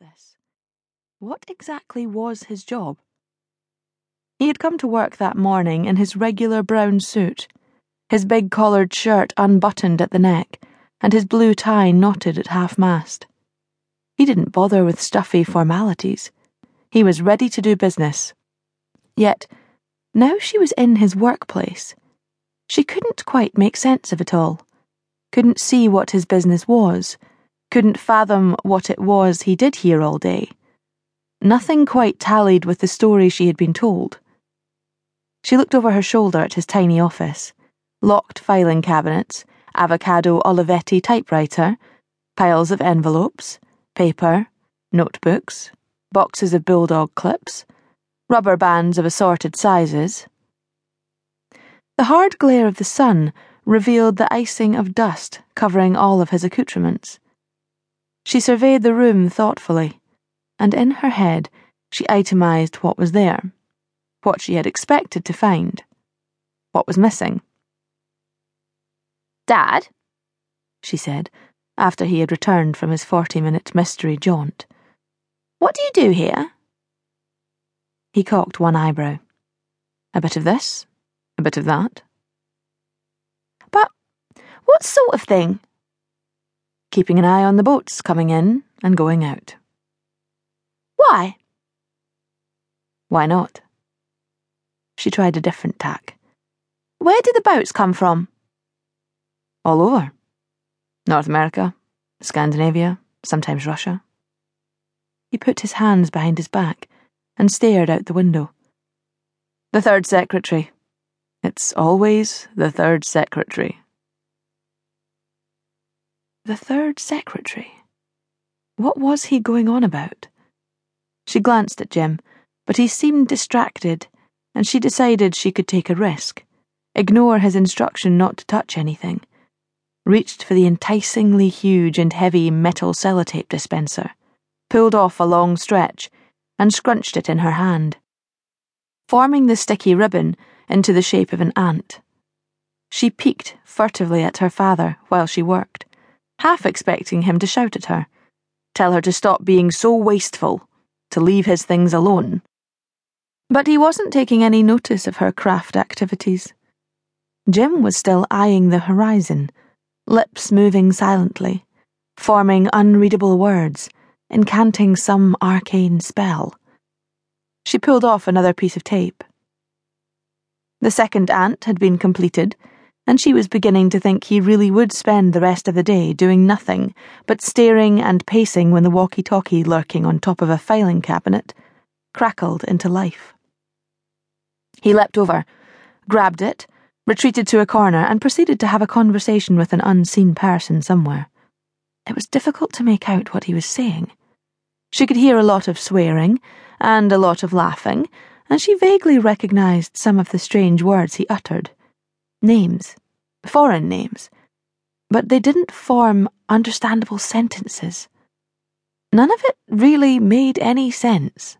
this. What exactly was his job? He had come to work that morning in his regular brown suit, his big collared shirt unbuttoned at the neck, and his blue tie knotted at half mast. He didn't bother with stuffy formalities. He was ready to do business. Yet, now she was in his workplace, she couldn't quite make sense of it all, couldn't see what his business was, couldn't fathom what it was he did here all day. Nothing quite tallied with the story she had been told. She looked over her shoulder at his tiny office locked filing cabinets, avocado Olivetti typewriter, piles of envelopes paper, notebooks, boxes of bulldog clips, rubber bands of assorted sizes. The hard glare of the sun revealed the icing of dust covering all of his accoutrements. She surveyed the room thoughtfully, and in her head she itemized what was there, what she had expected to find, what was missing. Dad, she said, after he had returned from his forty minute mystery jaunt. What do you do here? He cocked one eyebrow. A bit of this, a bit of that. But what sort of thing? Keeping an eye on the boats coming in and going out. Why? Why not? She tried a different tack. Where do the boats come from? All over. North America, Scandinavia, sometimes Russia. He put his hands behind his back and stared out the window. The third secretary. It's always the third secretary. The third secretary? What was he going on about? She glanced at Jim, but he seemed distracted, and she decided she could take a risk, ignore his instruction not to touch anything reached for the enticingly huge and heavy metal sellotape dispenser, pulled off a long stretch, and scrunched it in her hand, forming the sticky ribbon into the shape of an ant. She peeked furtively at her father while she worked, half expecting him to shout at her, tell her to stop being so wasteful, to leave his things alone. But he wasn't taking any notice of her craft activities. Jim was still eyeing the horizon lips moving silently, forming unreadable words, incanting some arcane spell. She pulled off another piece of tape. The second ant had been completed, and she was beginning to think he really would spend the rest of the day doing nothing but staring and pacing when the walkie talkie lurking on top of a filing cabinet crackled into life. He leapt over, grabbed it, retreated to a corner, and proceeded to have a conversation with an unseen person somewhere. It was difficult to make out what he was saying. She could hear a lot of swearing and a lot of laughing, and she vaguely recognized some of the strange words he uttered. Names, foreign names, but they didn't form understandable sentences. None of it really made any sense.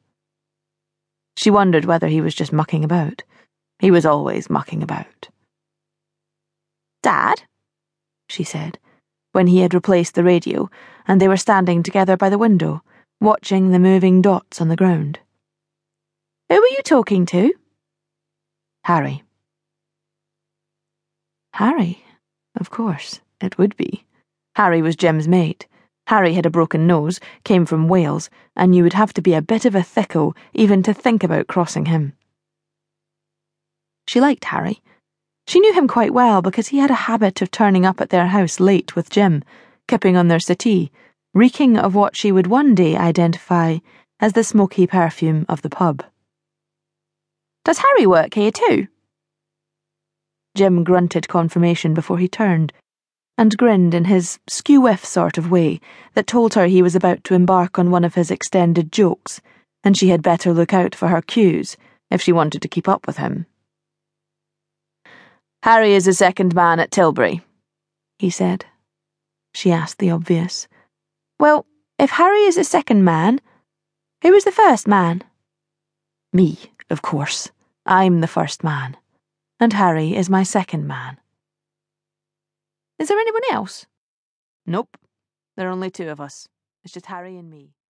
She wondered whether he was just mucking about. He was always mucking about. Dad, she said, when he had replaced the radio and they were standing together by the window, watching the moving dots on the ground. Who were you talking to? Harry. Harry, of course, it would be. Harry was Jim's mate. Harry had a broken nose, came from Wales, and you would have to be a bit of a thicko even to think about crossing him. She liked Harry she knew him quite well because he had a habit of turning up at their house late with Jim, kipping on their settee, reeking of what she would one day identify as the smoky perfume of the pub. Does Harry work here too? Jim grunted confirmation before he turned, and grinned in his skew whiff sort of way that told her he was about to embark on one of his extended jokes, and she had better look out for her cues if she wanted to keep up with him. Harry is the second man at Tilbury, he said. She asked the obvious. Well, if Harry is the second man, who was the first man? Me, of course. I'm the first man. And Harry is my second man. Is there anyone else? Nope. There are only two of us. It's just Harry and me.